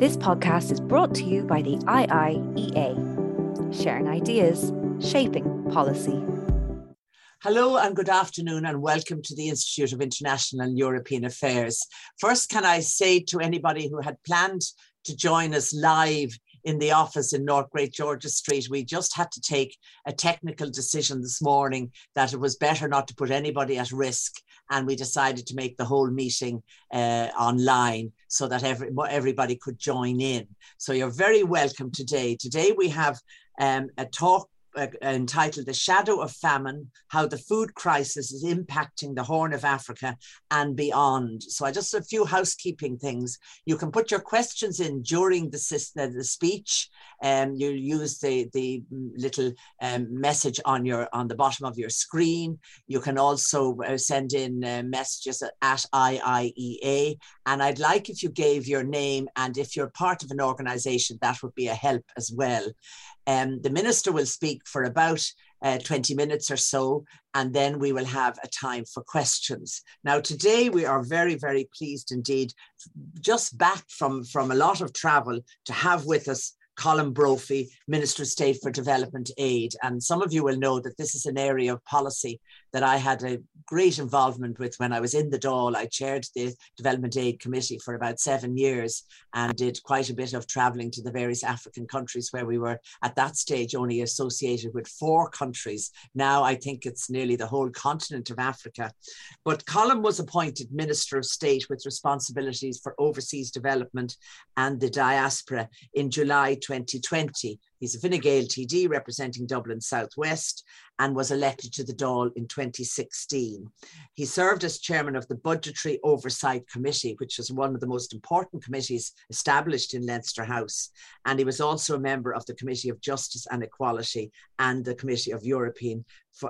This podcast is brought to you by the IIEA, sharing ideas, shaping policy. Hello and good afternoon, and welcome to the Institute of International and European Affairs. First, can I say to anybody who had planned to join us live in the office in North Great George's Street, we just had to take a technical decision this morning that it was better not to put anybody at risk. And we decided to make the whole meeting uh, online so that every, everybody could join in. So you're very welcome today. Today we have um, a talk uh, entitled The Shadow of Famine How the Food Crisis is Impacting the Horn of Africa and Beyond. So, I just a few housekeeping things. You can put your questions in during the, uh, the speech. um, you use the, the little um, message on, your, on the bottom of your screen. You can also uh, send in uh, messages at IIEA. And I'd like if you gave your name and if you're part of an organization, that would be a help as well. Um, the minister will speak for about uh, 20 minutes or so, and then we will have a time for questions. Now, today we are very, very pleased indeed, just back from, from a lot of travel, to have with us Colm Brophy, Minister of State for Development Aid. And some of you will know that this is an area of policy that I had a great involvement with when I was in the Dáil. I chaired the Development Aid Committee for about seven years and did quite a bit of traveling to the various African countries where we were at that stage only associated with four countries. Now I think it's nearly the whole continent of Africa. But Colm was appointed Minister of State with responsibilities for overseas development and the diaspora in July 2020. He's a Fine Gael TD representing Dublin Southwest and was elected to the Dáil in 2016. He served as chairman of the Budgetary Oversight Committee, which was one of the most important committees established in Leinster House. And he was also a member of the Committee of Justice and Equality and the Committee of European,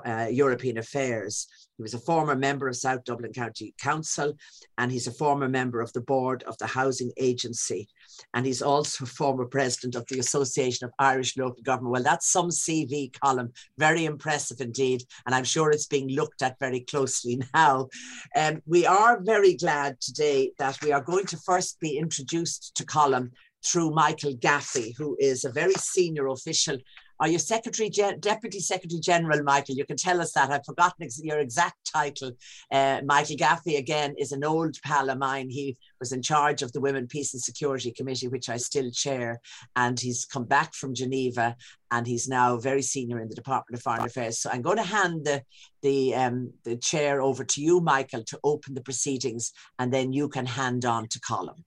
uh, European Affairs. He was a former member of South Dublin County Council, and he's a former member of the board of the Housing Agency. And he's also former president of the Association of Irish Local Government. Well, that's some CV Colm, very impressive indeed. And I'm sure it's being looked at very closely now. Um, we are very glad today that we are going to first be introduced to Colm through Michael Gaffey, who is a very senior official are you Secretary, Gen- Deputy Secretary General, Michael? You can tell us that. I've forgotten ex- your exact title. Uh, Michael Gaffey, again, is an old pal of mine. He was in charge of the Women, Peace and Security Committee, which I still chair. And he's come back from Geneva and he's now very senior in the Department of Foreign Affairs. So I'm going to hand the, the, um, the chair over to you, Michael, to open the proceedings, and then you can hand on to Colm.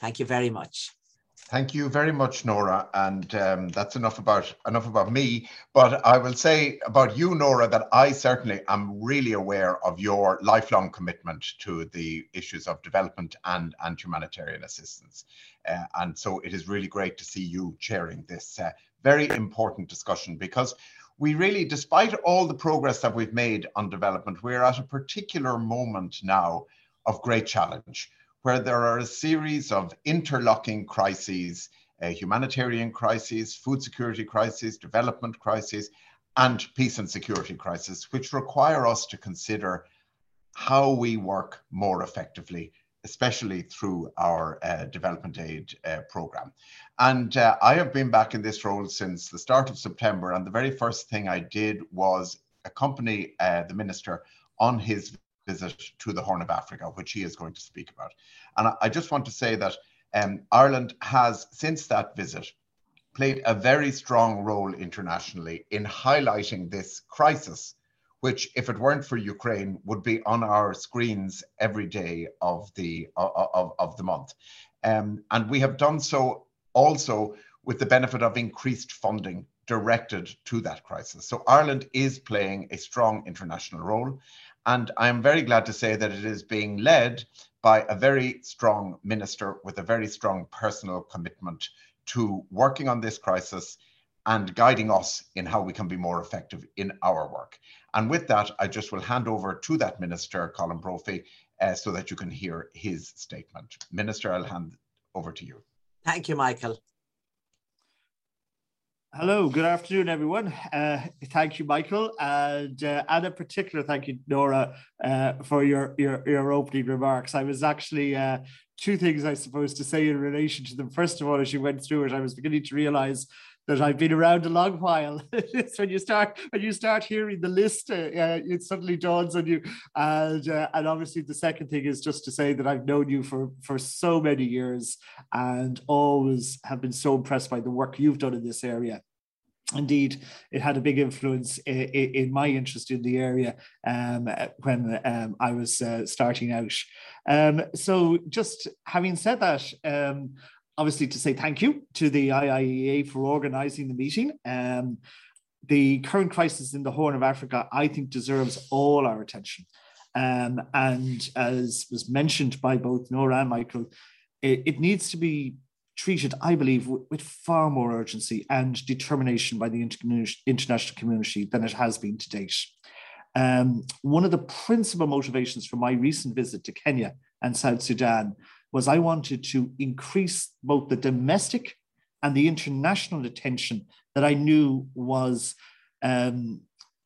Thank you very much. Thank you very much, Nora, and um, that's enough about enough about me. But I will say about you, Nora, that I certainly am really aware of your lifelong commitment to the issues of development and and humanitarian assistance, uh, and so it is really great to see you chairing this uh, very important discussion because we really, despite all the progress that we've made on development, we're at a particular moment now of great challenge where there are a series of interlocking crises, uh, humanitarian crises, food security crises, development crises, and peace and security crisis, which require us to consider how we work more effectively, especially through our uh, development aid uh, program. And uh, I have been back in this role since the start of September. And the very first thing I did was accompany uh, the minister on his visit to the Horn of Africa, which he is going to speak about. And I, I just want to say that um, Ireland has, since that visit, played a very strong role internationally in highlighting this crisis, which, if it weren't for Ukraine, would be on our screens every day of the of, of the month. Um, and we have done so also with the benefit of increased funding directed to that crisis. So Ireland is playing a strong international role. And I'm very glad to say that it is being led by a very strong minister with a very strong personal commitment to working on this crisis and guiding us in how we can be more effective in our work. And with that, I just will hand over to that minister, Colm Brophy, uh, so that you can hear his statement. Minister, I'll hand over to you. Thank you, Michael. Hello, good afternoon, everyone. Uh, thank you, Michael, and uh, and in particular, thank you, Nora, uh, for your, your your opening remarks. I was actually uh, two things I suppose to say in relation to them. First of all, as you went through it, I was beginning to realise that I've been around a long while. it's when you start when you start hearing the list, uh, uh, it suddenly dawns on you. And uh, and obviously the second thing is just to say that I've known you for for so many years and always have been so impressed by the work you've done in this area. Indeed, it had a big influence in, in my interest in the area um, when um, I was uh, starting out. Um, so, just having said that, um, obviously to say thank you to the IIEA for organising the meeting. Um, the current crisis in the Horn of Africa, I think, deserves all our attention. Um, and as was mentioned by both Nora and Michael, it, it needs to be treated, I believe, with, with, far more urgency and determination by the international community than it has been to date. Um, one of the principal motivations for my recent visit to Kenya and South Sudan was I wanted to increase both the domestic and the international attention that I knew was, um,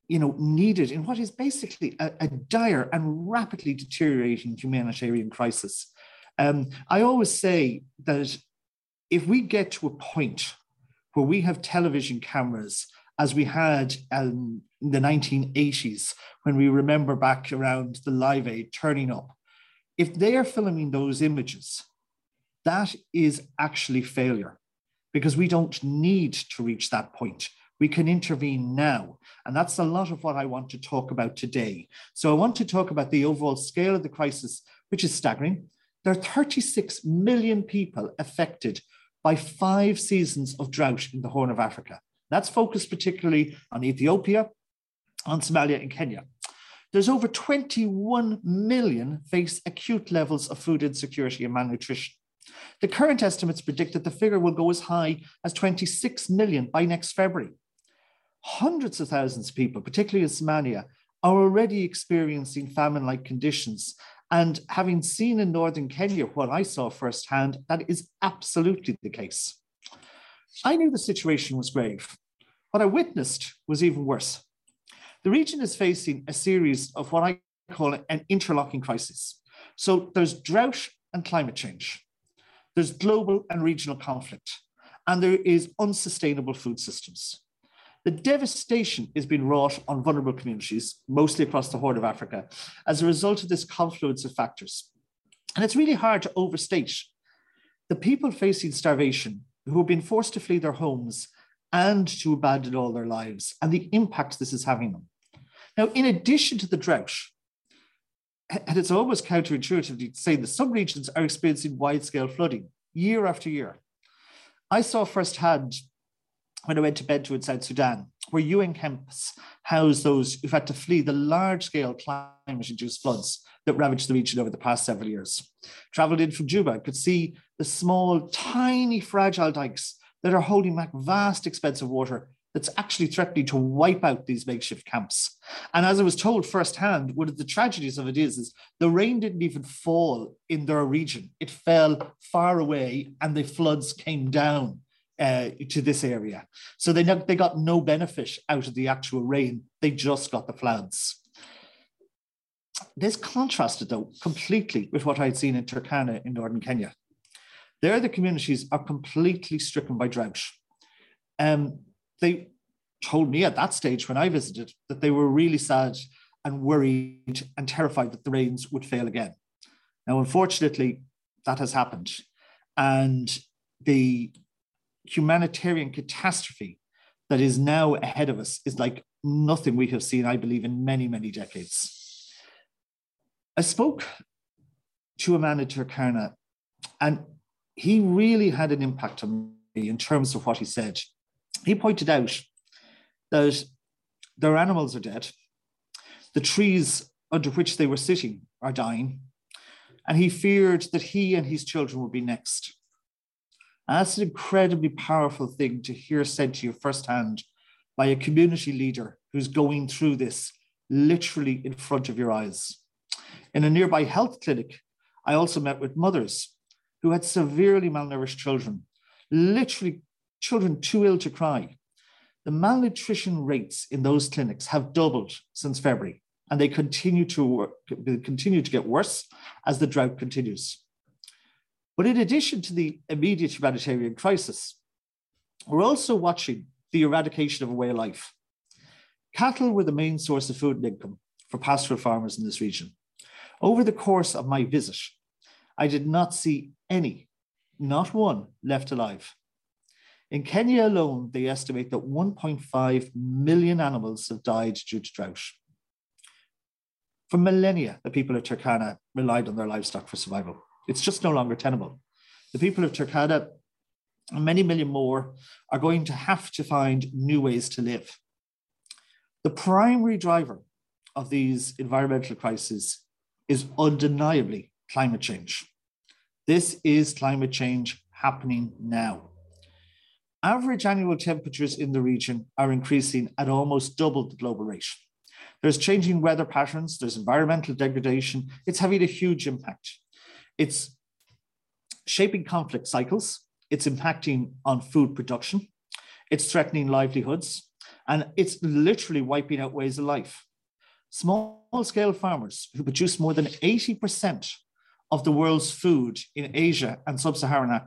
you know, needed in what is basically a, a dire and rapidly deteriorating humanitarian crisis. Um, I always say that if we get to a point where we have television cameras as we had um, in the 1980s, when we remember back around the Live Aid turning up, if they are filming those images, that is actually failure because we don't need to reach that point. We can intervene now. And that's a lot of what I want to talk about today. So I want to talk about the overall scale of the crisis, which is staggering. There are 36 million people affected by five seasons of drought in the Horn of Africa. That's focused particularly on Ethiopia, on Somalia, and Kenya there's over 21 million face acute levels of food insecurity and malnutrition. The current estimates predict that the figure will go as high as 26 million by next February. Hundreds of thousands of people, particularly in Somalia, are already experiencing famine like conditions. And having seen in northern Kenya what I saw firsthand, that is absolutely the case. I knew the situation was grave. What I witnessed was even worse. The region is facing a series of what I call an interlocking crisis. So there's drought and climate change, there's global and regional conflict, and there is unsustainable food systems. The devastation is being wrought on vulnerable communities, mostly across the Horn of Africa, as a result of this confluence of factors. And it's really hard to overstate the people facing starvation who have been forced to flee their homes and to abandon all their lives and the impact this is having them. Now, in addition to the drought, and it's almost counterintuitive to say that some regions are experiencing wide scale flooding year after year. I saw firsthand when I went to Bentiu in South Sudan, where UN camps house those who've had to flee the large scale climate induced floods that ravaged the region over the past several years. Traveled in from Juba, could see the small, tiny, fragile dikes that are holding back vast, expensive water that's actually threatening to wipe out these makeshift camps. And as I was told firsthand, one of the tragedies of it is, is the rain didn't even fall in their region. It fell far away and the floods came down uh, to this area. So they, they got no benefit out of the actual rain. They just got the floods. This contrasted, though, completely with what I'd seen in Turkana in northern Kenya. There, the communities are completely stricken by drought. Um, they told me at that stage when I visited that they were really sad and worried and terrified that the rains would fail again. Now, unfortunately, that has happened. And the humanitarian catastrophe that is now ahead of us is like nothing we have seen, I believe, in many, many decades. I spoke to a man in Turkana, and he really had an impact on me in terms of what he said. He pointed out that their animals are dead, the trees under which they were sitting are dying, and he feared that he and his children would be next. And that's an incredibly powerful thing to hear said to you firsthand by a community leader who's going through this literally in front of your eyes. In a nearby health clinic, I also met with mothers who had severely malnourished children, literally children too ill to cry, the malnutrition rates in those clinics have doubled since February, and they continue to work, continue to get worse as the drought continues. But in addition to the immediate humanitarian crisis, we're also watching the eradication of a way of life. Cattle were the main source of food and income for pastoral farmers in this region. Over the course of my visit, I did not see any, not one, left alive. In Kenya alone, they estimate that 1.5 million animals have died due to drought. For millennia, the people of Turkana relied on their livestock for survival. It's just no longer tenable. The people of Turkana and many million more are going to have to find new ways to live. The primary driver of these environmental crises is undeniably climate change. This is climate change happening now. Average annual temperatures in the region are increasing at almost double the global rate. There's changing weather patterns, there's environmental degradation. It's having a huge impact. It's shaping conflict cycles, it's impacting on food production, it's threatening livelihoods, and it's literally wiping out ways of life. Small scale farmers who produce more than 80% of the world's food in Asia and sub Saharan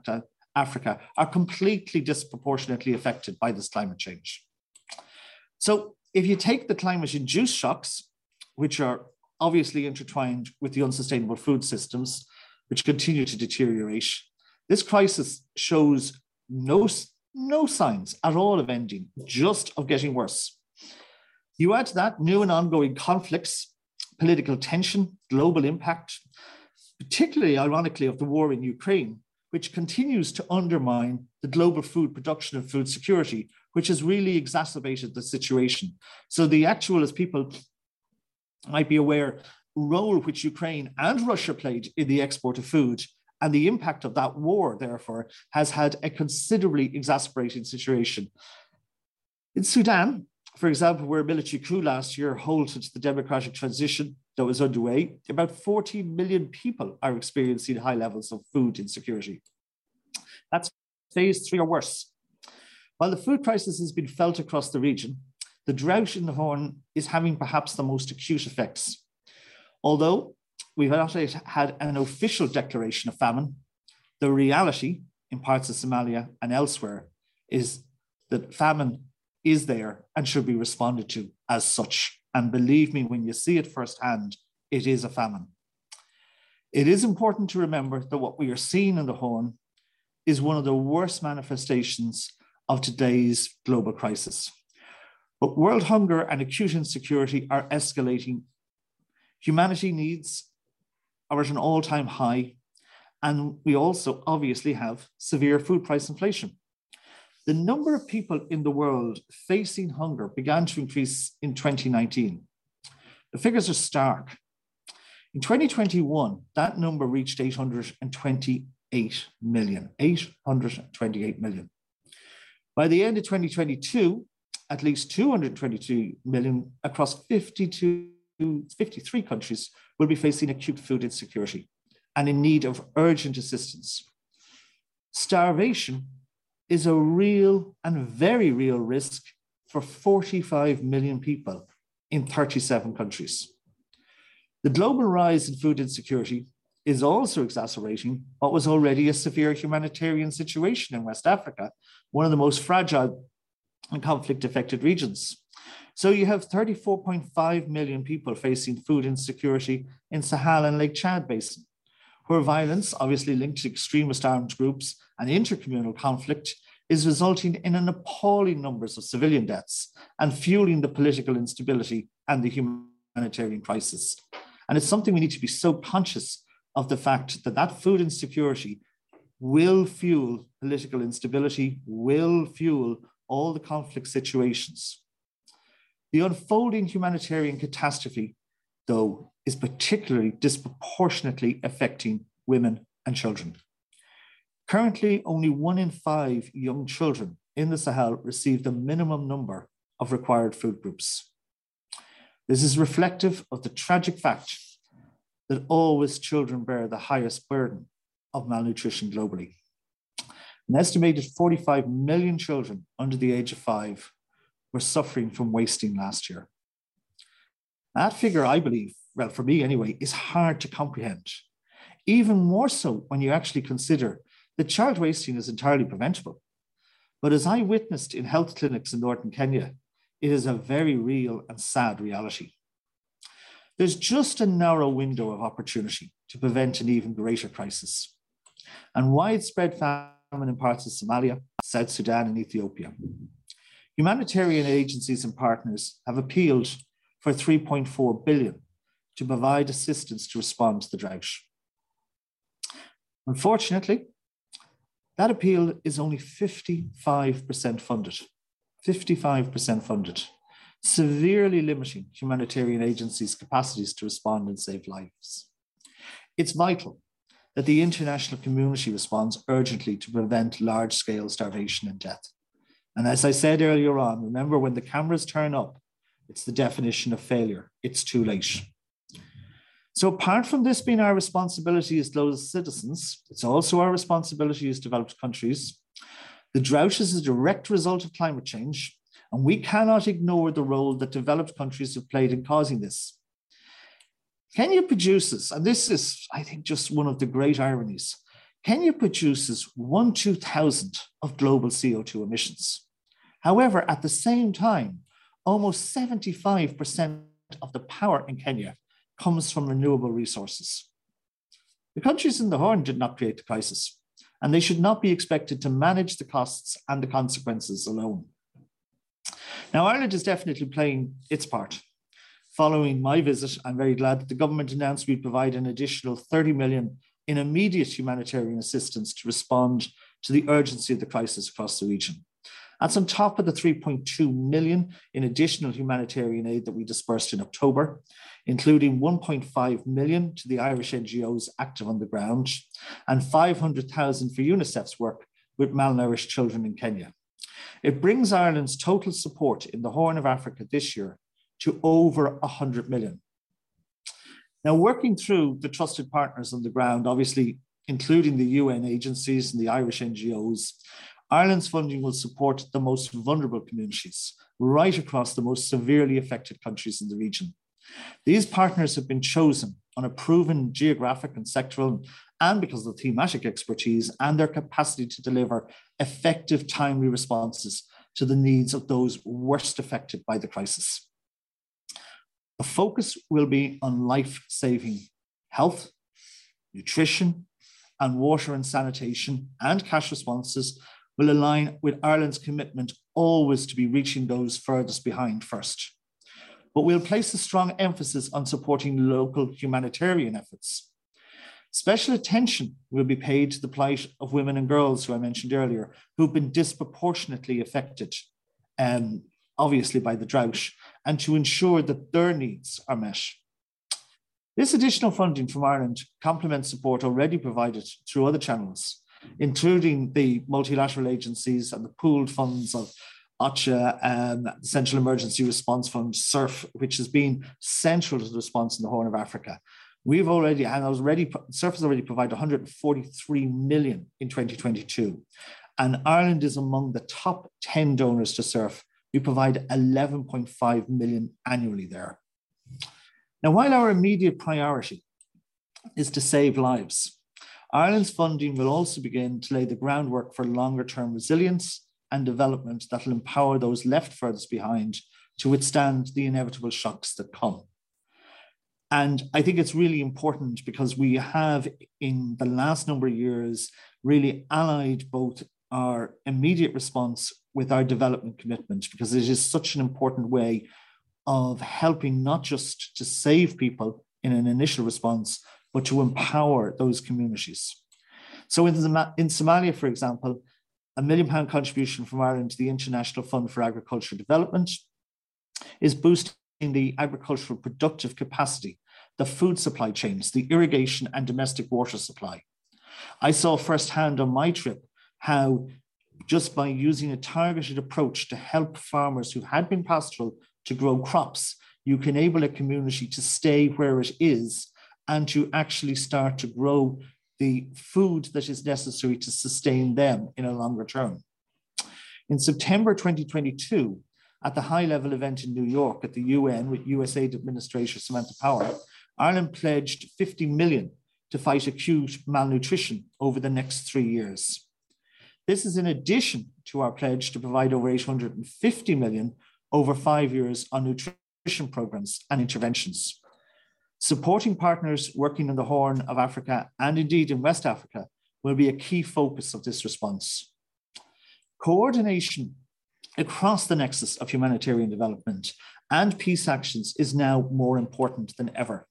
Africa are completely disproportionately affected by this climate change. So, if you take the climate induced shocks, which are obviously intertwined with the unsustainable food systems, which continue to deteriorate, this crisis shows no, no signs at all of ending, just of getting worse. You add to that new and ongoing conflicts, political tension, global impact, particularly ironically of the war in Ukraine, which continues to undermine the global food production and food security, which has really exacerbated the situation. So the actual, as people might be aware, role which Ukraine and Russia played in the export of food and the impact of that war, therefore, has had a considerably exacerbating situation. In Sudan, for example, where a military coup last year halted the democratic transition that was underway, about 14 million people are experiencing high levels of food insecurity. That's phase three or worse. While the food crisis has been felt across the region, the drought in the Horn is having perhaps the most acute effects. Although we've not had an official declaration of famine, the reality in parts of Somalia and elsewhere is that famine is there and should be responded to as such. And believe me, when you see it firsthand, it is a famine. It is important to remember that what we are seeing in the Horn is one of the worst manifestations of today's global crisis. But world hunger and acute insecurity are escalating. Humanity needs are at an all time high. And we also obviously have severe food price inflation. The number of people in the world facing hunger began to increase in 2019. The figures are stark. In 2021, that number reached 828 million. 828 million. By the end of 2022, at least 222 million across 52, 53 countries will be facing acute food insecurity and in need of urgent assistance. Starvation is a real and very real risk for 45 million people in 37 countries. The global rise in food insecurity is also exacerbating what was already a severe humanitarian situation in West Africa, one of the most fragile and conflict affected regions. So you have 34.5 million people facing food insecurity in Sahel and Lake Chad Basin, where violence, obviously linked to extremist armed groups and intercommunal conflict, is resulting in an appalling numbers of civilian deaths and fueling the political instability and the humanitarian crisis. And it's something we need to be so conscious of the fact that that food insecurity will fuel political instability, will fuel all the conflict situations. The unfolding humanitarian catastrophe, though, is particularly disproportionately affecting women and children. Currently, only one in five young children in the Sahel receive the minimum number of required food groups. This is reflective of the tragic fact that always children bear the highest burden of malnutrition globally. An estimated 45 million children under the age of five were suffering from wasting last year. That figure, I believe, well, for me anyway, is hard to comprehend. Even more so when you actually consider that child wasting is entirely preventable. But as I witnessed in health clinics in northern Kenya, it is a very real and sad reality. There's just a narrow window of opportunity to prevent an even greater crisis. And widespread famine in parts of Somalia, South Sudan, and Ethiopia. Humanitarian agencies and partners have appealed for 3.4 billion to provide assistance to respond to the drought. Unfortunately, that appeal is only 55% funded. 55% funded, severely limiting humanitarian agencies' capacities to respond and save lives. It's vital that the international community responds urgently to prevent large scale starvation and death. And as I said earlier on, remember when the cameras turn up, it's the definition of failure. It's too late. So, apart from this being our responsibility as those citizens, it's also our responsibility as developed countries. The drought is a direct result of climate change, and we cannot ignore the role that developed countries have played in causing this. Kenya produces, and this is, I think, just one of the great ironies Kenya produces one two thousand of global CO2 emissions. However, at the same time, almost 75% of the power in Kenya comes from renewable resources. The countries in the Horn did not create the crisis, and they should not be expected to manage the costs and the consequences alone. Now, Ireland is definitely playing its part. Following my visit, I'm very glad that the government announced we'd provide an additional 30 million in immediate humanitarian assistance to respond to the urgency of the crisis across the region. That's on top of the 3.2 million in additional humanitarian aid that we dispersed in October, including 1.5 million to the Irish NGOs active on the ground and 500,000 for UNICEF's work with malnourished children in Kenya. It brings Ireland's total support in the Horn of Africa this year to over 100 million. Now, working through the trusted partners on the ground, obviously including the UN agencies and the Irish NGOs, Ireland's funding will support the most vulnerable communities right across the most severely affected countries in the region. These partners have been chosen on a proven geographic and sectoral, and because of the thematic expertise and their capacity to deliver effective, timely responses to the needs of those worst affected by the crisis. The focus will be on life saving health, nutrition, and water and sanitation and cash responses will align with Ireland's commitment always to be reaching those furthest behind first. But we'll place a strong emphasis on supporting local humanitarian efforts. Special attention will be paid to the plight of women and girls, who I mentioned earlier, who've been disproportionately affected, um, obviously, by the drought, and to ensure that their needs are met. This additional funding from Ireland complements support already provided through other channels, including the multilateral agencies and the pooled funds of OCHA, um, the Central Emergency Response Fund, CERF, which has been central to the response in the Horn of Africa. We've already, and I was already, CERF has already provided 143 million in 2022. And Ireland is among the top 10 donors to CERF. We provide 11.5 million annually there. Now, while our immediate priority is to save lives, Ireland's funding will also begin to lay the groundwork for longer term resilience and development that will empower those left furthest behind to withstand the inevitable shocks that come. And I think it's really important because we have, in the last number of years, really allied both our immediate response with our development commitment because it is such an important way of helping not just to save people in an initial response, but to empower those communities. So in, in Somalia, for example, a million pound contribution from Ireland to the International Fund for Agricultural Development is boosting the agricultural productive capacity, the food supply chains, the irrigation and domestic water supply. I saw firsthand on my trip how just by using a targeted approach to help farmers who had been pastoral to grow crops, you can enable a community to stay where it is and to actually start to grow the food that is necessary to sustain them in a longer term. In September 2022, at the high level event in New York at the UN with USAID Administrator Samantha Power, Ireland pledged 50 million to fight acute malnutrition over the next three years. This is in addition to our pledge to provide over 850 million over five years on nutrition programs and interventions. Supporting partners working in the Horn of Africa and indeed in West Africa will be a key focus of this response. Coordination across the nexus of humanitarian development and peace actions is now more important than ever.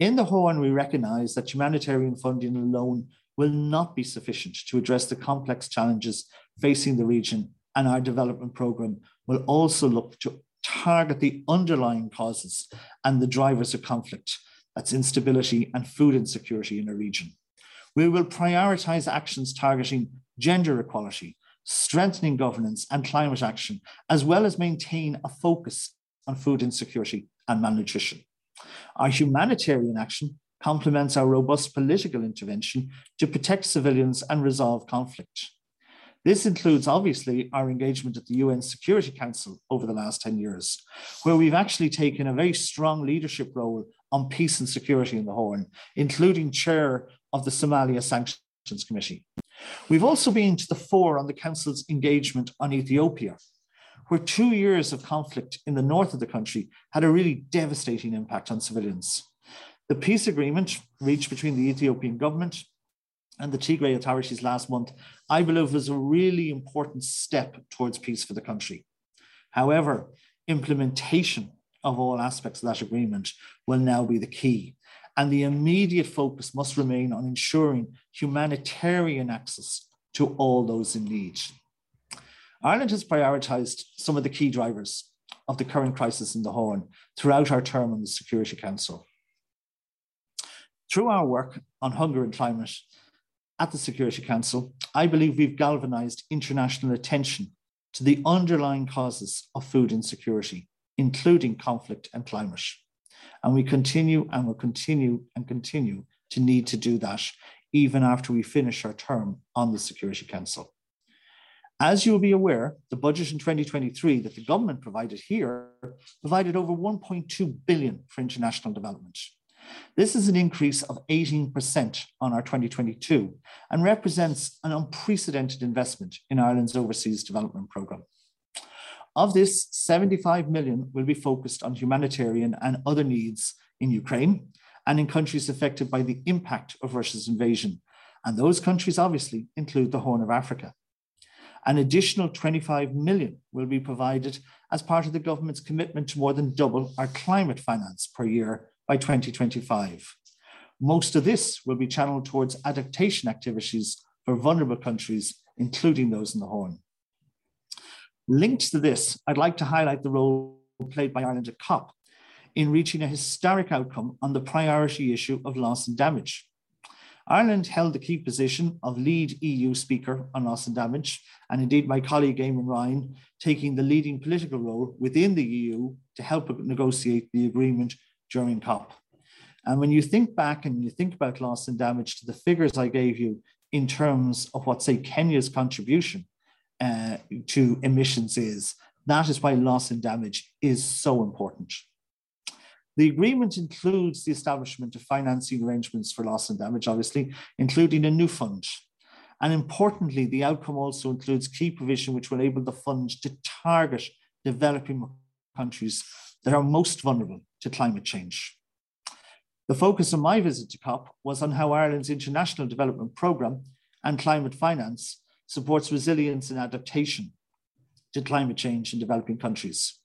In the Horn, we recognize that humanitarian funding alone will not be sufficient to address the complex challenges facing the region, and our development program will also look to target the underlying causes and the drivers of conflict that's instability and food insecurity in a region. We will prioritize actions targeting gender equality, strengthening governance and climate action, as well as maintain a focus on food insecurity and malnutrition. Our humanitarian action complements our robust political intervention to protect civilians and resolve conflict. This includes, obviously, our engagement at the UN Security Council over the last 10 years, where we've actually taken a very strong leadership role on peace and security in the Horn, including chair of the Somalia Sanctions Committee. We've also been to the fore on the Council's engagement on Ethiopia, where two years of conflict in the north of the country had a really devastating impact on civilians. The peace agreement reached between the Ethiopian government and the Tigray authorities last month, I believe was a really important step towards peace for the country. However, implementation of all aspects of that agreement will now be the key. And the immediate focus must remain on ensuring humanitarian access to all those in need. Ireland has prioritised some of the key drivers of the current crisis in the Horn throughout our term on the Security Council. Through our work on hunger and climate at the Security Council, I believe we've galvanised international attention to the underlying causes of food insecurity, including conflict and climate. And we continue and will continue and continue to need to do that even after we finish our term on the Security Council. As you will be aware, the budget in 2023 that the government provided here provided over 1.2 billion for international development. This is an increase of 18% on our 2022 and represents an unprecedented investment in Ireland's overseas development programme. Of this, 75 million will be focused on humanitarian and other needs in Ukraine and in countries affected by the impact of Russia's invasion. And those countries obviously include the Horn of Africa. An additional 25 million will be provided as part of the government's commitment to more than double our climate finance per year by 2025. Most of this will be channeled towards adaptation activities for vulnerable countries, including those in the Horn. Linked to this, I'd like to highlight the role played by Ireland at COP in reaching a historic outcome on the priority issue of loss and damage. Ireland held the key position of lead EU speaker on loss and damage, and indeed my colleague Eamon Ryan taking the leading political role within the EU to help negotiate the agreement during COP. And when you think back and you think about loss and damage to the figures I gave you in terms of what, say, Kenya's contribution uh, to emissions is. That is why loss and damage is so important. The agreement includes the establishment of financing arrangements for loss and damage, obviously, including a new fund. And importantly, the outcome also includes key provision which will enable the fund to target developing countries that are most vulnerable to climate change. The focus of my visit to COP was on how Ireland's international development programme and climate finance supports resilience and adaptation to climate change in developing countries.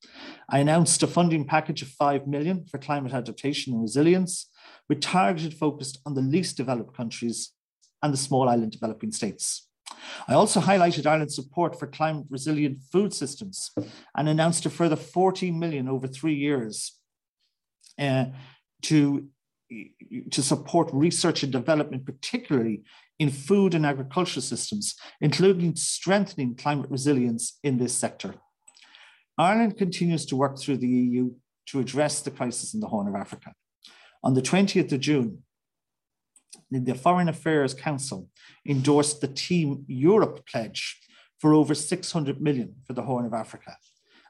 I announced a funding package of 5 million for climate adaptation and resilience, with targeted focus on the least developed countries and the small island developing states. I also highlighted Ireland's support for climate resilient food systems and announced a further 14 million over three years to, to support research and development, particularly in food and agricultural systems, including strengthening climate resilience in this sector. Ireland continues to work through the EU to address the crisis in the Horn of Africa. On the 20th of June, the Foreign Affairs Council endorsed the Team Europe pledge for over 600 million for the Horn of Africa.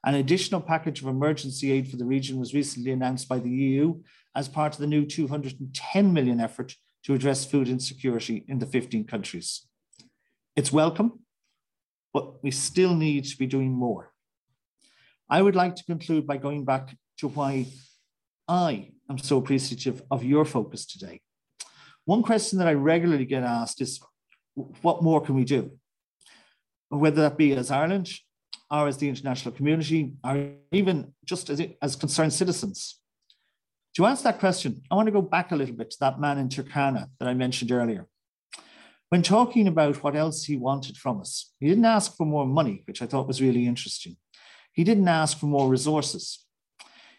An additional package of emergency aid for the region was recently announced by the EU as part of the new 210 million effort to address food insecurity in the 15 countries. It's welcome, but we still need to be doing more. I would like to conclude by going back to why I am so appreciative of your focus today. One question that I regularly get asked is what more can we do? Whether that be as Ireland or as the international community, or even just as, as concerned citizens. To answer that question, I want to go back a little bit to that man in Turkana that I mentioned earlier. When talking about what else he wanted from us, he didn't ask for more money, which I thought was really interesting. He didn't ask for more resources.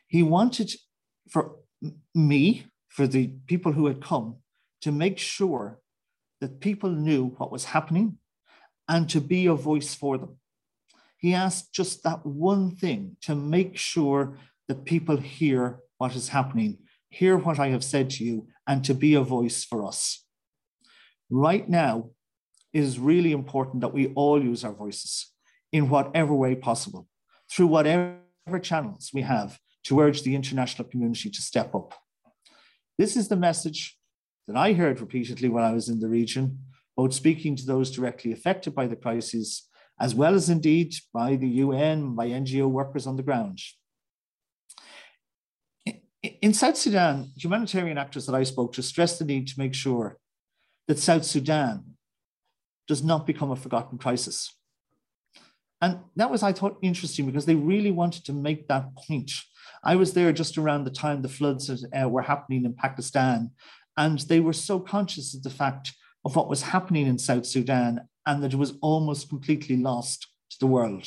He wanted for me, for the people who had come, to make sure that people knew what was happening and to be a voice for them. He asked just that one thing to make sure that people hear what is happening, hear what I have said to you, and to be a voice for us. Right now, it is really important that we all use our voices in whatever way possible, through whatever channels we have to urge the international community to step up. This is the message that I heard repeatedly when I was in the region, both speaking to those directly affected by the crisis as well as indeed by the UN, by NGO workers on the ground. In South Sudan, humanitarian actors that I spoke to stressed the need to make sure that South Sudan does not become a forgotten crisis. And that was, I thought, interesting because they really wanted to make that point. I was there just around the time the floods uh, were happening in Pakistan, and they were so conscious of the fact of what was happening in South Sudan and that it was almost completely lost to the world.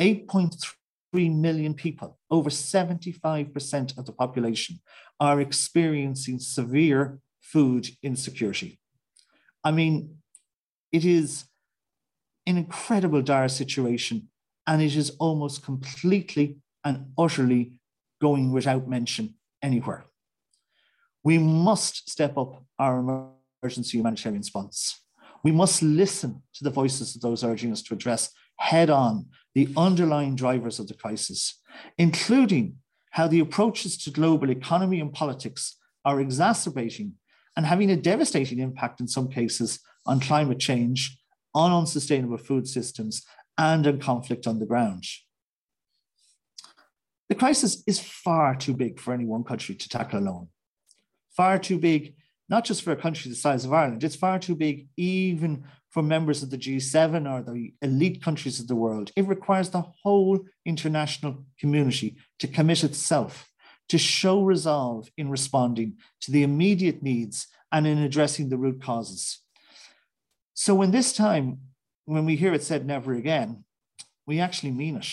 8.3 million people, over 75% of the population, are experiencing severe food insecurity. I mean, it is an incredible dire situation, and it is almost completely and utterly going without mention anywhere. We must step up our emergency humanitarian response. We must listen to the voices of those urging us to address head on the underlying drivers of the crisis, including how the approaches to global economy and politics are exacerbating and having a devastating impact in some cases on climate change, on unsustainable food systems, and on conflict on the ground. The crisis is far too big for any one country to tackle alone. Far too big not just for a country the size of Ireland, it's far too big even for members of the G7 or the elite countries of the world. It requires the whole international community to commit itself to show resolve in responding to the immediate needs and in addressing the root causes. So, when this time, when we hear it said never again, we actually mean it.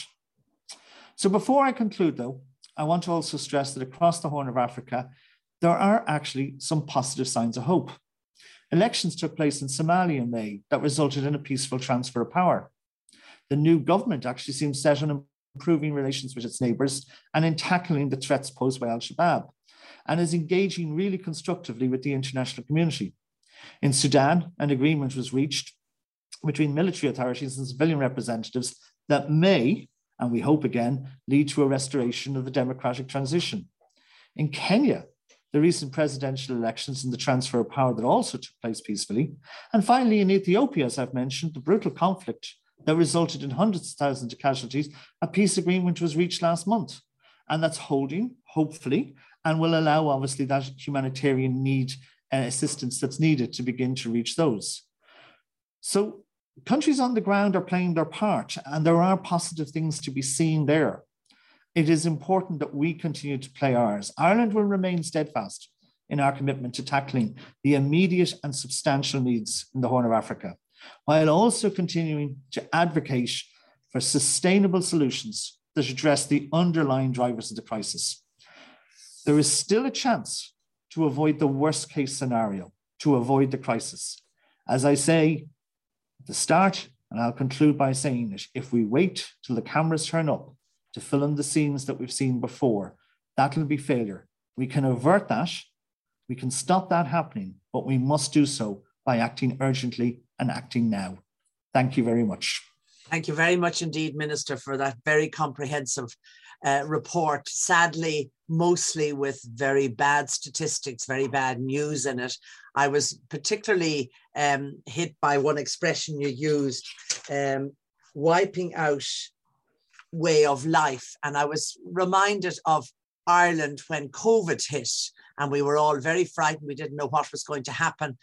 So, before I conclude, though, I want to also stress that across the Horn of Africa, there are actually some positive signs of hope. Elections took place in Somalia in May that resulted in a peaceful transfer of power. The new government actually seems set on improving relations with its neighbours and in tackling the threats posed by Al Shabaab, and is engaging really constructively with the international community. In Sudan, an agreement was reached between military authorities and civilian representatives that may, and we hope again, lead to a restoration of the democratic transition. In Kenya, the recent presidential elections and the transfer of power that also took place peacefully. And finally, in Ethiopia, as I've mentioned, the brutal conflict that resulted in hundreds of thousands of casualties, a peace agreement was reached last month. And that's holding, hopefully, and will allow, obviously, that humanitarian need uh, assistance that's needed to begin to reach those. So, countries on the ground are playing their part, and there are positive things to be seen there it is important that we continue to play ours. Ireland will remain steadfast in our commitment to tackling the immediate and substantial needs in the Horn of Africa, while also continuing to advocate for sustainable solutions that address the underlying drivers of the crisis. There is still a chance to avoid the worst case scenario, to avoid the crisis. As I say at the start, and I'll conclude by saying that if we wait till the cameras turn up to fill in the scenes that we've seen before, that'll be failure. We can avert that, we can stop that happening, but we must do so by acting urgently and acting now. Thank you very much. Thank you very much indeed, Minister, for that very comprehensive uh, report. Sadly, mostly with very bad statistics, very bad news in it. I was particularly um, hit by one expression you used, um, wiping out way of life. And I was reminded of Ireland when COVID hit and we were all very frightened. We didn't know what was going to happen.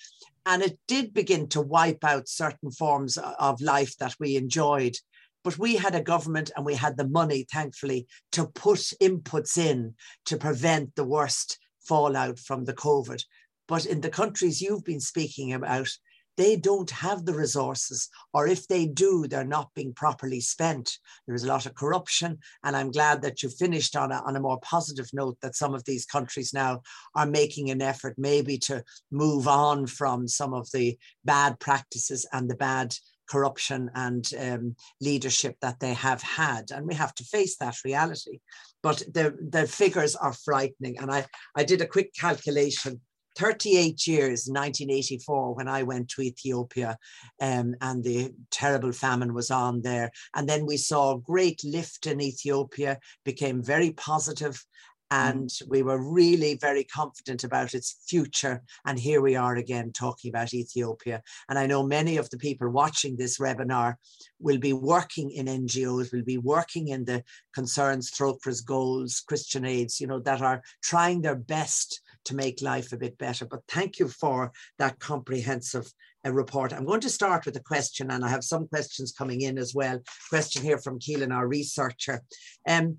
And it did begin to wipe out certain forms of life that we enjoyed. But we had a government and we had the money, thankfully, to put inputs in to prevent the worst fallout from the COVID. But in the countries you've been speaking about, they don't have the resources, or if they do, they're not being properly spent. There's a lot of corruption, and I'm glad that you finished on a, on a more positive note that some of these countries now are making an effort maybe to move on from some of the bad practices and the bad corruption and um, leadership that they have had. And we have to face that reality. But the, the figures are frightening. And I, I did a quick calculation 38 years, 1984, when I went to Ethiopia um, and the terrible famine was on there. And then we saw a great lift in Ethiopia, became very positive, mm. and we were really very confident about its future. And here we are again talking about Ethiopia. And I know many of the people watching this webinar will be working in NGOs, will be working in the concerns, Trócaire goals, Christian AIDS, you know, that are trying their best to make life a bit better. But thank you for that comprehensive uh, report. I'm going to start with a question, and I have some questions coming in as well. Question here from Keelan, our researcher. Um,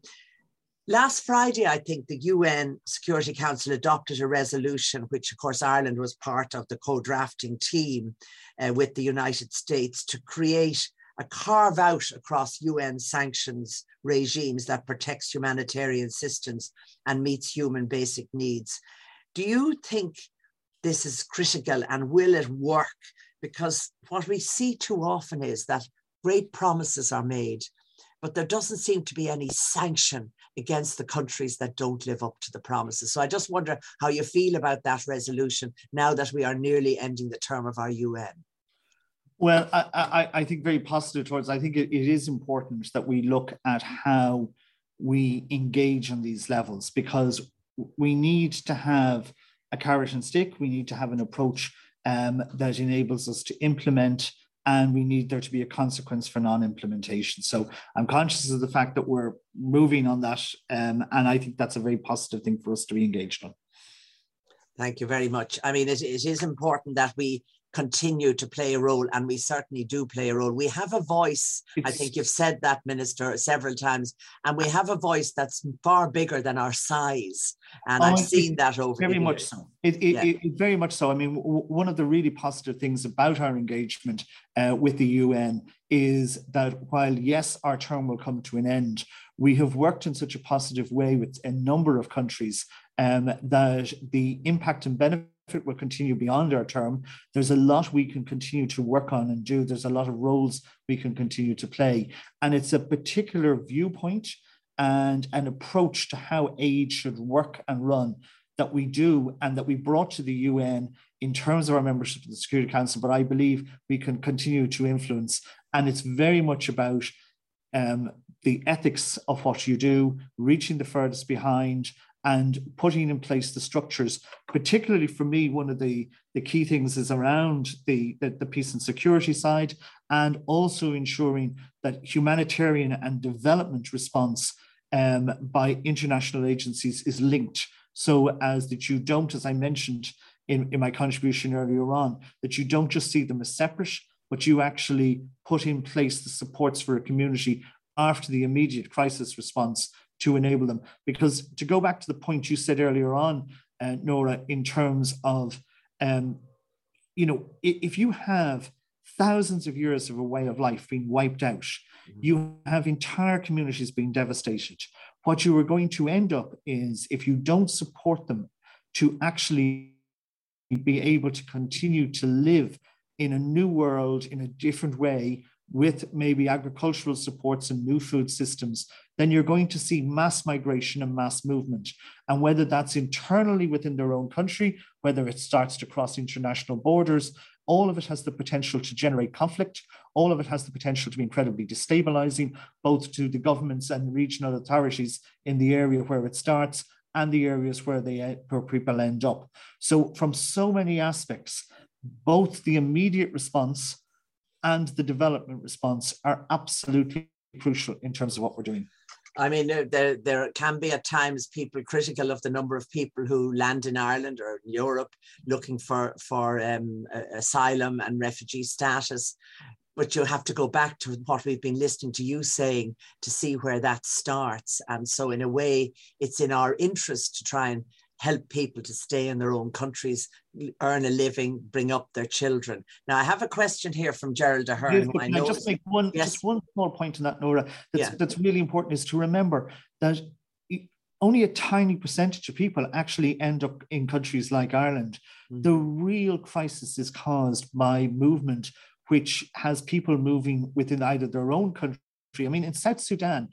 Last Friday, I think the UN Security Council adopted a resolution, which, of course, Ireland was part of the co drafting team uh, with the United States to create a carve out across UN sanctions regimes that protects humanitarian assistance and meets human basic needs. Do you think this is critical and will it work? Because what we see too often is that great promises are made, but there doesn't seem to be any sanction against the countries that don't live up to the promises. So I just wonder how you feel about that resolution now that we are nearly ending the term of our UN. Well, I, I, I think very positive towards. I think it, it is important that we look at how we engage on these levels because we need to have a carrot and stick. We need to have an approach um, that enables us to implement, and we need there to be a consequence for non-implementation. So I'm conscious of the fact that we're moving on that, um, and I think that's a very positive thing for us to be engaged on. Thank you very much. I mean, it, it is important that we continue to play a role, and we certainly do play a role. We have a voice. I think you've said that, Minister, several times, and we have a voice that's far bigger than our size. And oh, I've seen that over very much so. It, it, yeah. it, very much so. I mean, w- one of the really positive things about our engagement uh, with the UN is that while yes, our term will come to an end, we have worked in such a positive way with a number of countries um, that the impact and benefit it will continue beyond our term. There's a lot we can continue to work on and do. There's a lot of roles we can continue to play. And it's a particular viewpoint and an approach to how aid should work and run that we do and that we brought to the UN in terms of our membership of the Security Council, but I believe we can continue to influence. And it's very much about um, the ethics of what you do, reaching the furthest behind, and putting in place the structures. Particularly for me, one of the, the key things is around the, the, the peace and security side, and also ensuring that humanitarian and development response um, by international agencies is linked. So as that you don't, as I mentioned in, in my contribution earlier on, that you don't just see them as separate, but you actually put in place the supports for a community after the immediate crisis response to enable them. Because to go back to the point you said earlier on, uh, Nora, in terms of, um, you know, if you have thousands of years of a way of life being wiped out, mm-hmm. you have entire communities being devastated. What you are going to end up is if you don't support them to actually be able to continue to live in a new world in a different way with maybe agricultural supports and new food systems, then you're going to see mass migration and mass movement. And whether that's internally within their own country, whether it starts to cross international borders, all of it has the potential to generate conflict. All of it has the potential to be incredibly destabilizing, both to the governments and regional authorities in the area where it starts and the areas where they eh, where people end up. So, from so many aspects, both the immediate response and the development response are absolutely crucial in terms of what we're doing. I mean, there, there can be at times people critical of the number of people who land in Ireland or Europe looking for, for um, asylum and refugee status. But you have to go back to what we've been listening to you saying to see where that starts. And so, in a way, it's in our interest to try and help people to stay in their own countries, earn a living, bring up their children. Now, I have a question here from Gerald Ahern. I, I just make one yes. just one small point on that, Nora. That's, yeah. that's really important is to remember that only a tiny percentage of people actually end up in countries like Ireland. Mm. The real crisis is caused by movement, which has people moving within either their own country. I mean, in South Sudan,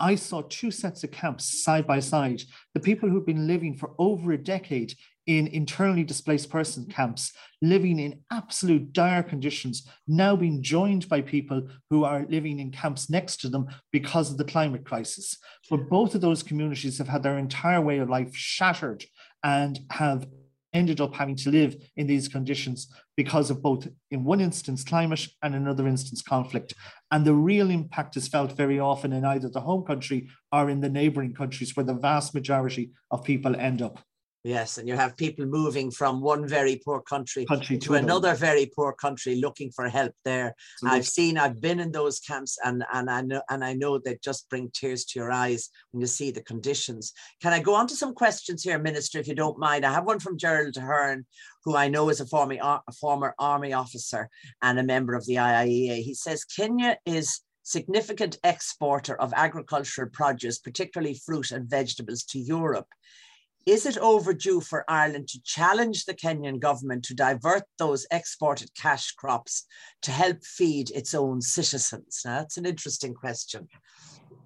I saw two sets of camps side by side. The people who've been living for over a decade in internally displaced person camps, living in absolute dire conditions, now being joined by people who are living in camps next to them because of the climate crisis. But both of those communities have had their entire way of life shattered and have ended up having to live in these conditions because of both, in one instance, climate and another instance, conflict. And the real impact is felt very often in either the home country or in the neighboring countries where the vast majority of people end up. Yes, and you have people moving from one very poor country, country to, to another very poor country looking for help there. I've seen, I've been in those camps and, and I know and I know they just bring tears to your eyes when you see the conditions. Can I go on to some questions here, Minister, if you don't mind? I have one from Gerald Ahern, who I know is a former, a former army officer and a member of the IIEA. He says Kenya is significant exporter of agricultural produce, particularly fruit and vegetables, to Europe. Is it overdue for Ireland to challenge the Kenyan government to divert those exported cash crops to help feed its own citizens? Now, that's an interesting question.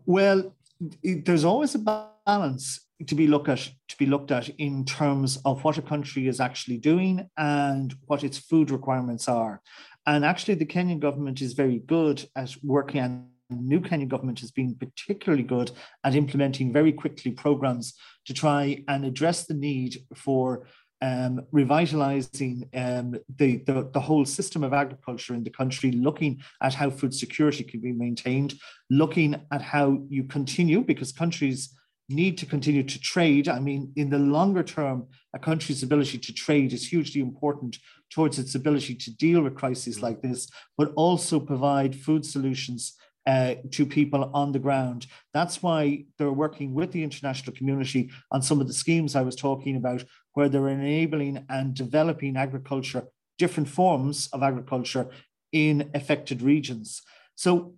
Well, there's always a balance to be looked at to be looked at in terms of what a country is actually doing and what its food requirements are. And actually, the Kenyan government is very good at working and the new Kenyan government has been particularly good at implementing very quickly programs to try and address the need for um, revitalizing um, the, the, the whole system of agriculture in the country, looking at how food security can be maintained, looking at how you continue, because countries need to continue to trade. I mean, in the longer term, a country's ability to trade is hugely important towards its ability to deal with crises like this, but also provide food solutions uh, to people on the ground. That's why they're working with the international community on some of the schemes I was talking about, where they're enabling and developing agriculture, different forms of agriculture in affected regions. So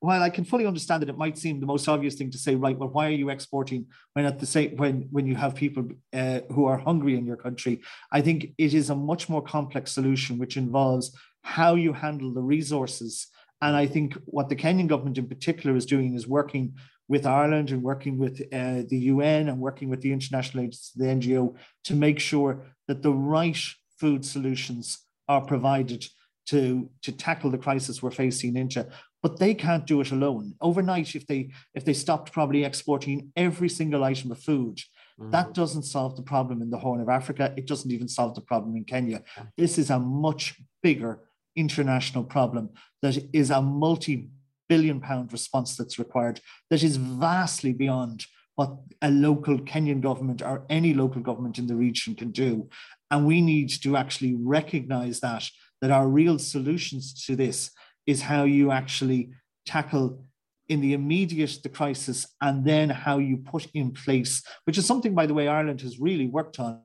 while I can fully understand that it might seem the most obvious thing to say, right, well, why are you exporting when at the same when when you have people uh, who are hungry in your country? I think it is a much more complex solution, which involves how you handle the resources and I think what the Kenyan government in particular is doing is working with Ireland and working with uh, the UN and working with the international agencies, the NGO, to make sure that the right food solutions are provided to, to tackle the crisis we're facing in into. But they can't do it alone. Overnight, if they if they stopped probably exporting every single item of food, mm-hmm. that doesn't solve the problem in the Horn of Africa. It doesn't even solve the problem in Kenya. This is a much bigger international problem that is a multi billion pound response that's required, that is vastly beyond what a local Kenyan government or any local government in the region can do. And we need to actually recognize that, that our real solutions to this is how you actually tackle in the immediate the crisis and then how you put in place, which is something, by the way, Ireland has really worked on,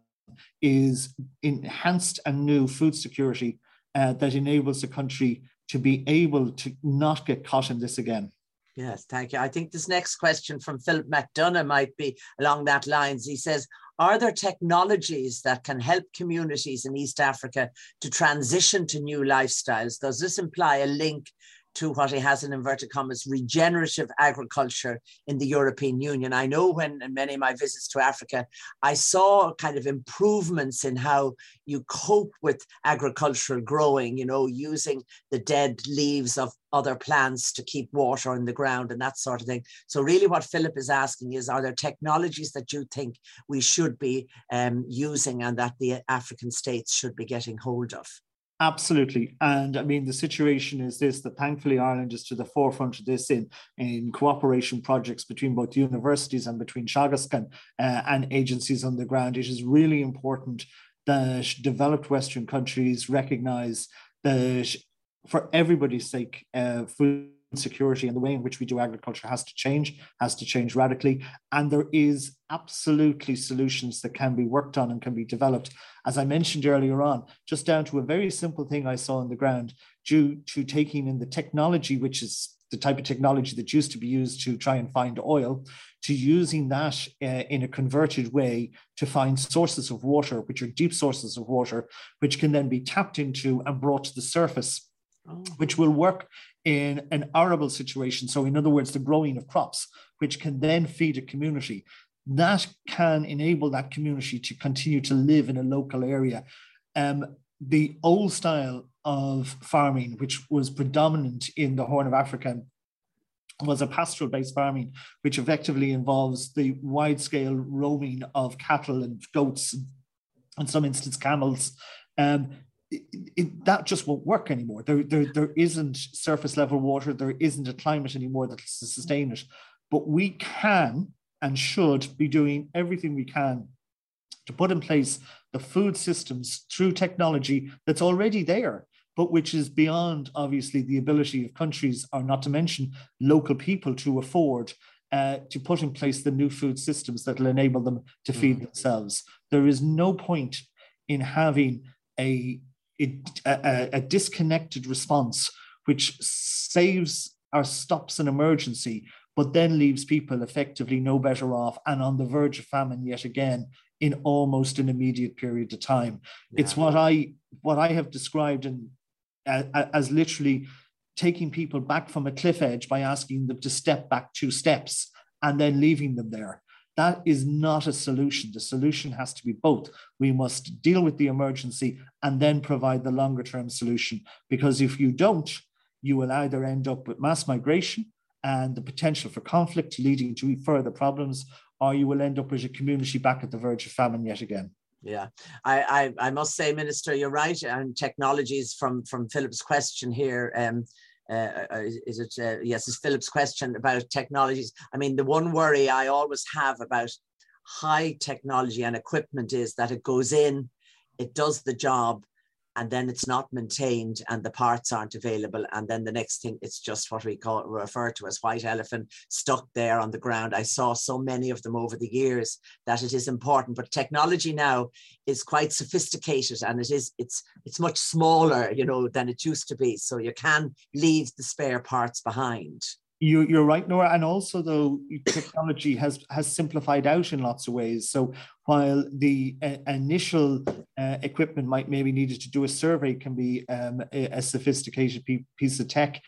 is enhanced and new food security uh, that enables the country to be able to not get caught in this again. Yes, thank you. I think this next question from Philip McDonough might be along that lines. He says, are there technologies that can help communities in East Africa to transition to new lifestyles? Does this imply a link to what he has in inverted commas regenerative agriculture in the European Union. I know when in many of my visits to Africa, I saw kind of improvements in how you cope with agricultural growing, you know, using the dead leaves of other plants to keep water in the ground and that sort of thing. So, really, what Philip is asking is are there technologies that you think we should be um, using and that the African states should be getting hold of? Absolutely. And I mean, the situation is this that thankfully Ireland is to the forefront of this in, in cooperation projects between both universities and between Teagasc and uh, and agencies on the ground. It is really important that developed Western countries recognize that for everybody's sake, uh, food security and the way in which we do agriculture has to change, has to change radically. And there is absolutely solutions that can be worked on and can be developed. As I mentioned earlier on, just down to a very simple thing I saw on the ground, due to taking in the technology, which is the type of technology that used to be used to try and find oil, to using that uh, in a converted way to find sources of water, which are deep sources of water, which can then be tapped into and brought to the surface. Oh. Which will work in an arable situation. So, in other words, the growing of crops, which can then feed a community. That can enable that community to continue to live in a local area. Um, the old style of farming, which was predominant in the Horn of Africa, was a pastoral based farming, which effectively involves the wide scale roaming of cattle and goats, and in some instances, camels. Um, it, it, that just won't work anymore. There, there, there isn't surface level water. There isn't a climate anymore that to sustain it. But we can and should be doing everything we can to put in place the food systems through technology that's already there, but which is beyond obviously the ability of countries, or not to mention local people, to afford. Uh, to put in place the new food systems that will enable them to feed mm. themselves. There is no point in having a a, a, disconnected response which saves or stops an emergency, but then leaves people effectively no better off and on the verge of famine yet again in almost an immediate period of time. Yeah. It's what I what I have described in, uh, as literally taking people back from a cliff edge by asking them to step back two steps and then leaving them there. That is not a solution. The solution has to be both. We must deal with the emergency and then provide the longer term solution. Because if you don't, you will either end up with mass migration and the potential for conflict leading to further problems, or you will end up with a community back at the verge of famine yet again. Yeah, I, I, I must say, Minister, you're right. And technologies from from Philip's question here. Um, uh, is it uh, yes is philip's question about technologies. I mean the one worry i always have about high technology and equipment is that it goes in it does the job and then it's not maintained and the parts aren't available and then the next thing it's just what we call refer to as white elephant stuck there on the ground. I saw so many of them over the years that it is important but technology now is quite sophisticated and it is it's it's much smaller you know than it used to be. So you can leave the spare parts behind you, you're right, Nora. And also, though, technology has has simplified out in lots of ways. So while the uh, initial uh, equipment might maybe needed to do a survey can be um, a, a, sophisticated piece of tech,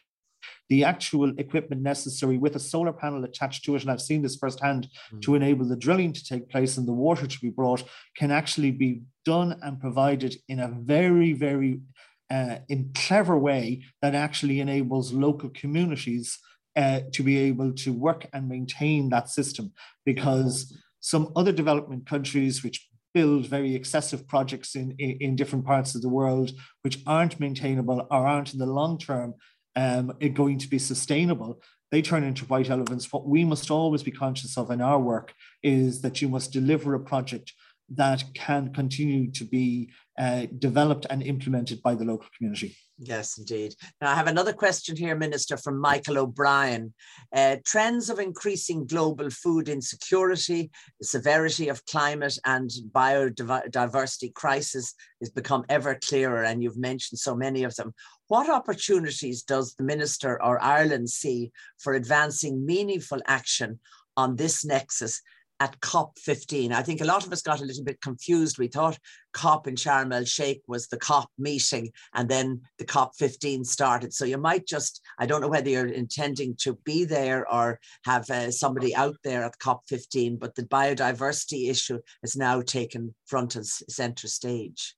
the actual equipment necessary with a solar panel attached to it, and I've seen this firsthand, mm. to enable the drilling to take place and the water to be brought, can actually be done and provided in a very, very uh, in clever way that actually enables local communities uh, to be able to work and maintain that system because some other development countries which build very excessive projects in, in, in different parts of the world which aren't maintainable or aren't in the long term um, going to be sustainable they turn into white elephants. What we must always be conscious of in our work is that you must deliver a project that can continue to be uh, developed and implemented by the local community. Yes, indeed. Now, I have another question here, Minister, from Michael O'Brien. Uh, trends of increasing global food insecurity, the severity of climate and biodiversity crisis has become ever clearer, and you've mentioned so many of them. What opportunities does the Minister or Ireland see for advancing meaningful action on this nexus at COP15. I think a lot of us got a little bit confused. We thought COP in Sharm el Sheikh was the COP meeting and then the COP15 started. So you might just, I don't know whether you're intending to be there or have uh, somebody out there at COP15, but the biodiversity issue has now taken front and center stage.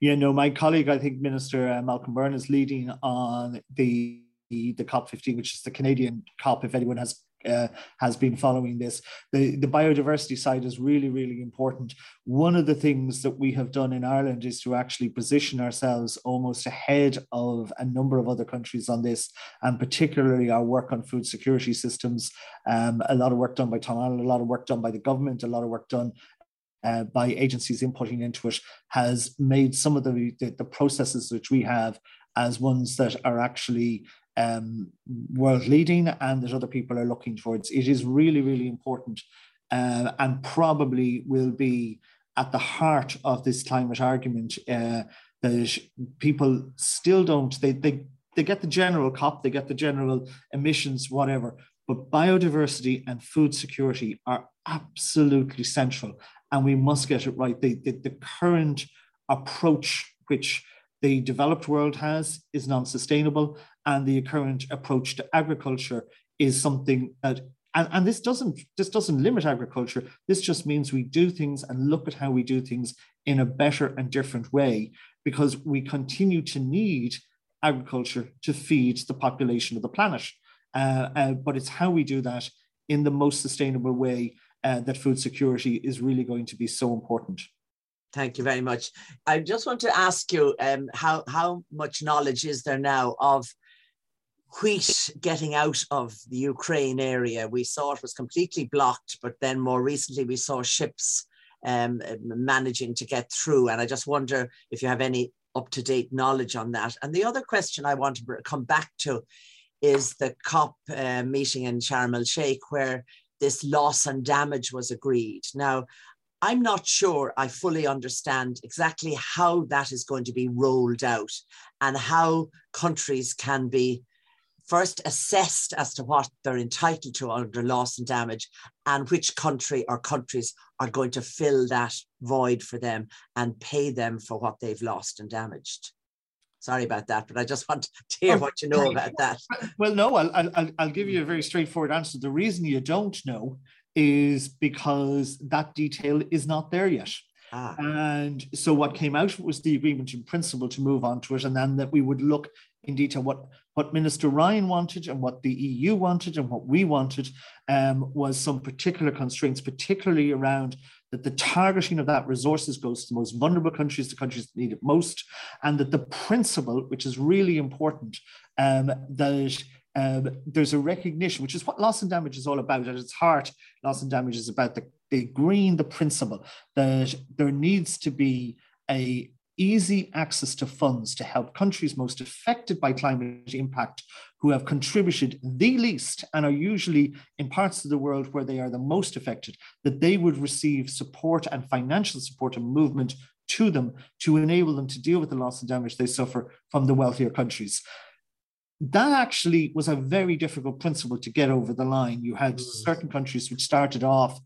Yeah, no, my colleague, I think Minister uh, Malcolm Byrne is leading on the the, the COP15, which is the Canadian COP, if anyone has uh, has been following this. The, the biodiversity side is really, really important. One of the things that we have done in Ireland is to actually position ourselves almost ahead of a number of other countries on this, and particularly our work on food security systems. Um, a lot of work done by Tom Arnold, a lot of work done by the government, a lot of work done uh, by agencies inputting into it has made some of the, the, the processes which we have as ones that are actually um, world leading and that other people are looking towards. It is really, really important uh, and probably will be at the heart of this climate argument uh, that people still don't, they, they, they get the general COP, they get the general emissions, whatever, but biodiversity and food security are absolutely central and we must get it right. The, the, the current approach which the developed world has is non-sustainable and the current approach to agriculture is something that and, and this doesn't this doesn't limit agriculture. This just means we do things and look at how we do things in a better and different way because we continue to need agriculture to feed the population of the planet. Uh, uh, but it's how we do that in the most sustainable way uh, that food security is really going to be so important. Thank you very much. I just want to ask you um, how, how much knowledge is there now of wheat getting out of the Ukraine area? We saw it was completely blocked, but then more recently we saw ships um, managing to get through. And I just wonder if you have any up to date knowledge on that. And the other question I want to come back to is the COP uh, meeting in Sharm el Sheikh, where this loss and damage was agreed. Now, I'm not sure I fully understand exactly how that is going to be rolled out and how countries can be first assessed as to what they're entitled to under loss and damage and which country or countries are going to fill that void for them and pay them for what they've lost and damaged. Sorry about that, but I just want to hear oh, what you know about that. Well, no, I'll, I'll, I'll give you a very straightforward answer. The reason you don't know is because that detail is not there yet. Ah. And so what came out was the agreement in principle to move on to it, and then that we would look in detail what what Minister Ryan wanted and what the EU wanted and what we wanted um, was some particular constraints, particularly around that the targeting of that resources goes to the most vulnerable countries, the countries that need it most, and that the principle, which is really important, um, that um, there's a recognition, which is what loss and damage is all about. At its heart, loss and damage is about the, the agreeing the principle that there needs to be a easy access to funds to help countries most affected by climate impact who have contributed the least and are usually in parts of the world where they are the most affected, that they would receive support and financial support and movement to them to enable them to deal with the loss and damage they suffer from the wealthier countries that actually was a very difficult principle to get over the line. You had mm. certain countries which started off,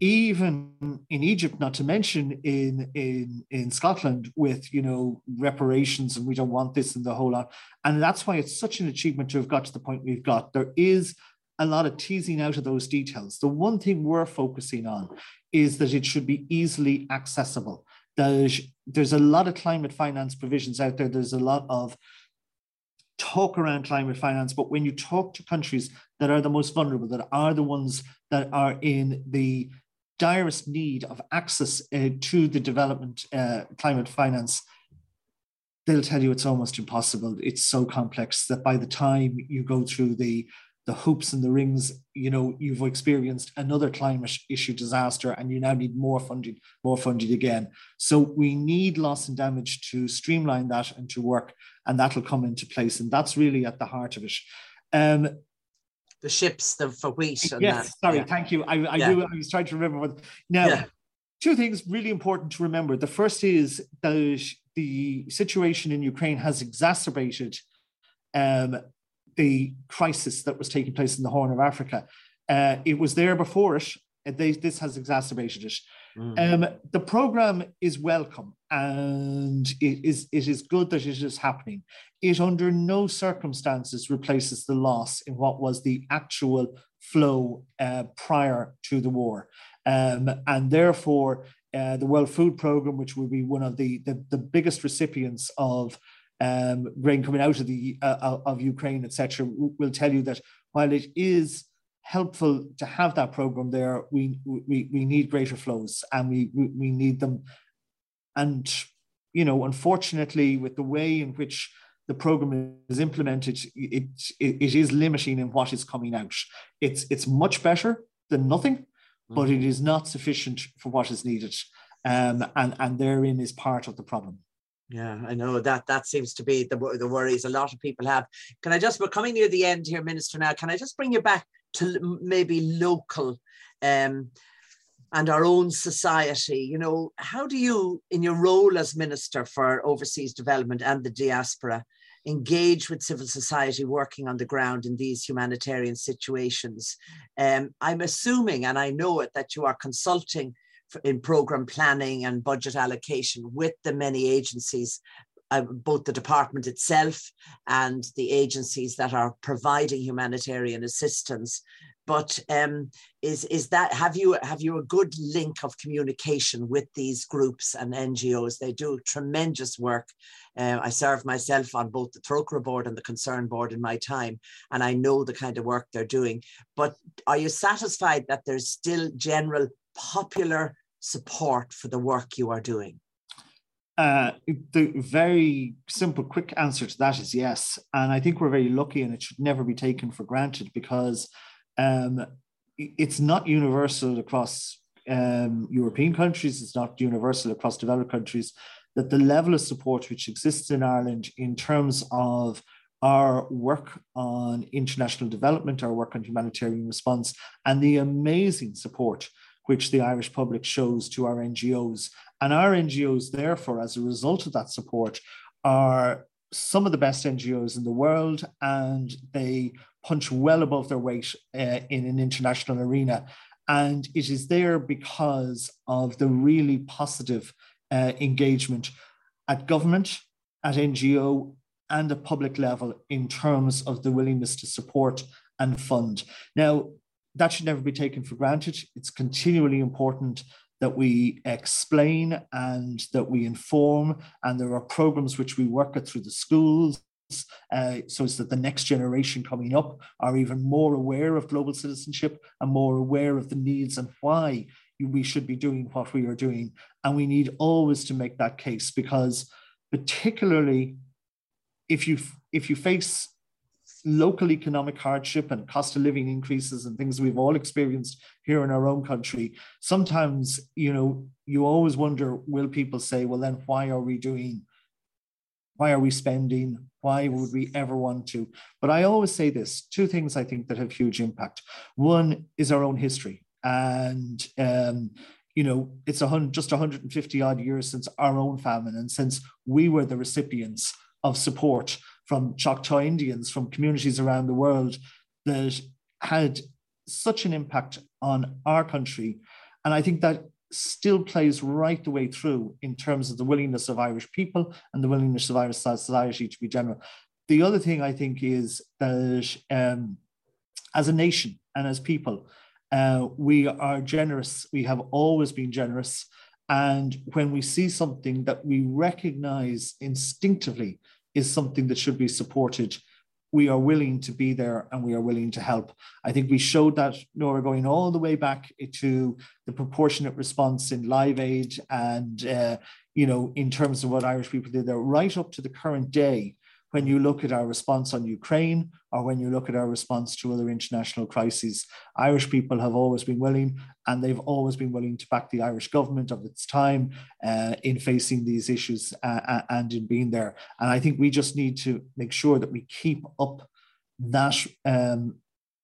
even in Egypt, not to mention in in in Scotland, with you know reparations and we don't want this and the whole lot. And that's why it's such an achievement to have got to the point we've got. There is a lot of teasing out of those details. The one thing we're focusing on is that it should be easily accessible. There's, there's a lot of climate finance provisions out there. There's a lot of talk around climate finance, but when you talk to countries that are the most vulnerable, that are the ones that are in the direst need of access uh, to the development uh, climate finance, they'll tell you it's almost impossible. It's so complex that by the time you go through the the hoops and the rings, you know, you've experienced another climate issue disaster and you now need more funding, more funding again. So we need loss and damage to streamline that and to work, and that'll come into place. And that's really at the heart of it. Um, the ships the, for wheat. yes, that. sorry, yeah. thank you. I, I yeah. do. I was trying to remember what. Now, yeah. two things really important to remember. The first is that the situation in Ukraine has exacerbated um, the crisis that was taking place in the Horn of Africa. Uh, it was there before it, they, this has exacerbated it. Mm. Um, the program is welcome and it is, it is good that it is happening. It under no circumstances replaces the loss in what was the actual flow uh, prior to the war. Um, and therefore, uh, the World Food Programme, which will be one of the, the, the biggest recipients of um, grain coming out of the uh, of Ukraine, etc., will tell you that while it is helpful to have that program there, we we, we need greater flows and we, we we need them. And you know, unfortunately, with the way in which the program is implemented, it, it, it is limiting in what is coming out. It's it's much better than nothing, but it is not sufficient for what is needed. Um, and, and therein is part of the problem. Yeah, I know that that seems to be the, the worries a lot of people have. Can I just, we're coming near the end here, Minister, now, can I just bring you back to maybe local um, and our own society? You know, how do you, in your role as Minister for Overseas Development and the Diaspora, engage with civil society working on the ground in these humanitarian situations. Um, I'm assuming, and I know it, that you are consulting in program planning and budget allocation with the many agencies uh, both the department itself and the agencies that are providing humanitarian assistance but um, is is that have you have you a good link of communication with these groups and NGOs? They do tremendous work. Uh, I served myself on both the Trócaire board and the Concern board in my time, and I know the kind of work they're doing. But are you satisfied that there's still general popular support for the work you are doing? Uh, the very simple, quick answer to that is yes. And I think we're very lucky, and it should never be taken for granted because um, it's not universal across um, European countries, it's not universal across developed countries, that the level of support which exists in Ireland in terms of our work on international development, our work on humanitarian response, and the amazing support which the Irish public shows to our NGOs. And our NGOs, therefore, as a result of that support, are some of the best NGOs in the world, and they punch well above their weight uh, in an international arena. And it is there because of the really positive uh, engagement at government, at NGO, and at public level in terms of the willingness to support and fund. Now, that should never be taken for granted. It's continually important that we explain and that we inform. And there are programs which we work at through the schools uh, so that the next generation coming up are even more aware of global citizenship and more aware of the needs and why we should be doing what we are doing. And we need always to make that case because particularly if you if you face local economic hardship and cost of living increases and things we've all experienced here in our own country sometimes you know you always wonder will people say well then why are we doing why are we spending? Why would we ever want to? But i always say this two things i think that have huge impact. One is our own history. And um, you know it's a hundred, just 150 odd years since our own famine and since we were the recipients of support from Choctaw Indians, from communities around the world that had such an impact on our country. And I think that still plays right the way through in terms of the willingness of Irish people and the willingness of Irish society to be general. The other thing I think is that um, as a nation and as people, uh, we are generous. We have always been generous. And when we see something that we recognize instinctively is something that should be supported. We are willing to be there and we are willing to help. I think we showed that, Nora, going all the way back to the proportionate response in Live Aid and, uh, you know, in terms of what Irish people did there, right up to the current day when you look at our response on Ukraine or when you look at our response to other international crises, Irish people have always been willing and they've always been willing to back the Irish government of its time uh, in facing these issues uh, and in being there. And I think we just need to make sure that we keep up that um,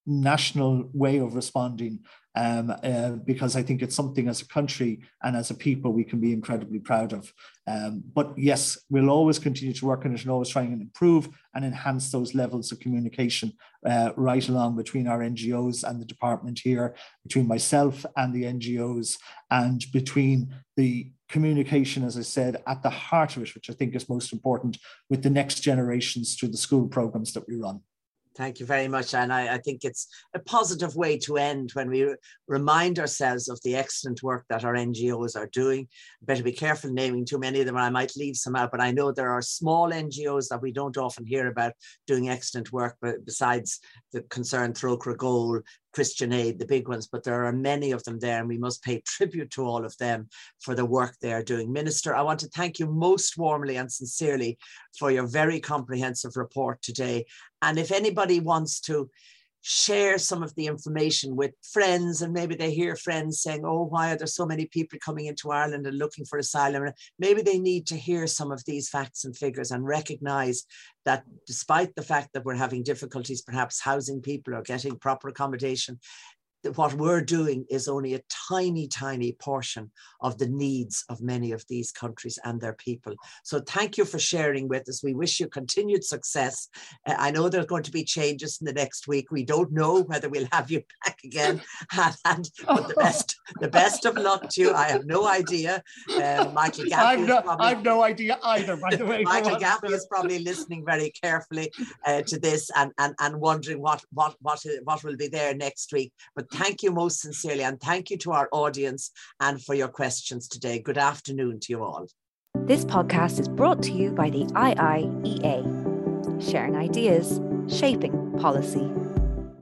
national way of responding um, uh, because I think it's something as a country and as a people we can be incredibly proud of. Um, but yes, we'll always continue to work on it and always trying and improve and enhance those levels of communication uh, right along between our NGOs and the department here, between myself and the NGOs, and between the communication, as I said, at the heart of it, which I think is most important, with the next generations through the school programs that we run. Thank you very much. And I, I, think it's a positive way to end when we remind ourselves of the excellent work that our NGOs are doing. Better be careful naming too many of them, or I might leave some out. But I know there are small NGOs that we don't often hear about doing excellent work, but besides the Concerned Trócaire GOAL, Christian Aid, the big ones, but there are many of them there, and we must pay tribute to all of them for the work they are doing. Minister, I want to thank you most warmly and sincerely for your very comprehensive report today. And if anybody wants to share some of the information with friends and maybe they hear friends saying oh why are there so many people coming into ireland and looking for asylum? Maybe they need to hear some of these facts and figures and recognize that despite the fact that we're having difficulties perhaps housing people or getting proper accommodation what we're doing is only a tiny, tiny portion of the needs of many of these countries and their people. So thank you for sharing with us. We wish you continued success. Uh, I know there's going to be changes in the next week. We don't know whether we'll have you back again. and, but the best, the best of luck to you. I have no idea. Uh, Michael Gaffey I've no, probably, I've no idea either, by the way. Michael Gaffey is probably listening very carefully uh, to this and, and, and wondering what, what, what, what will be there next week. But thank you most sincerely and thank you to our audience and for your questions today. Good afternoon to you all. This podcast is brought to you by the IIEA, sharing ideas, shaping policy.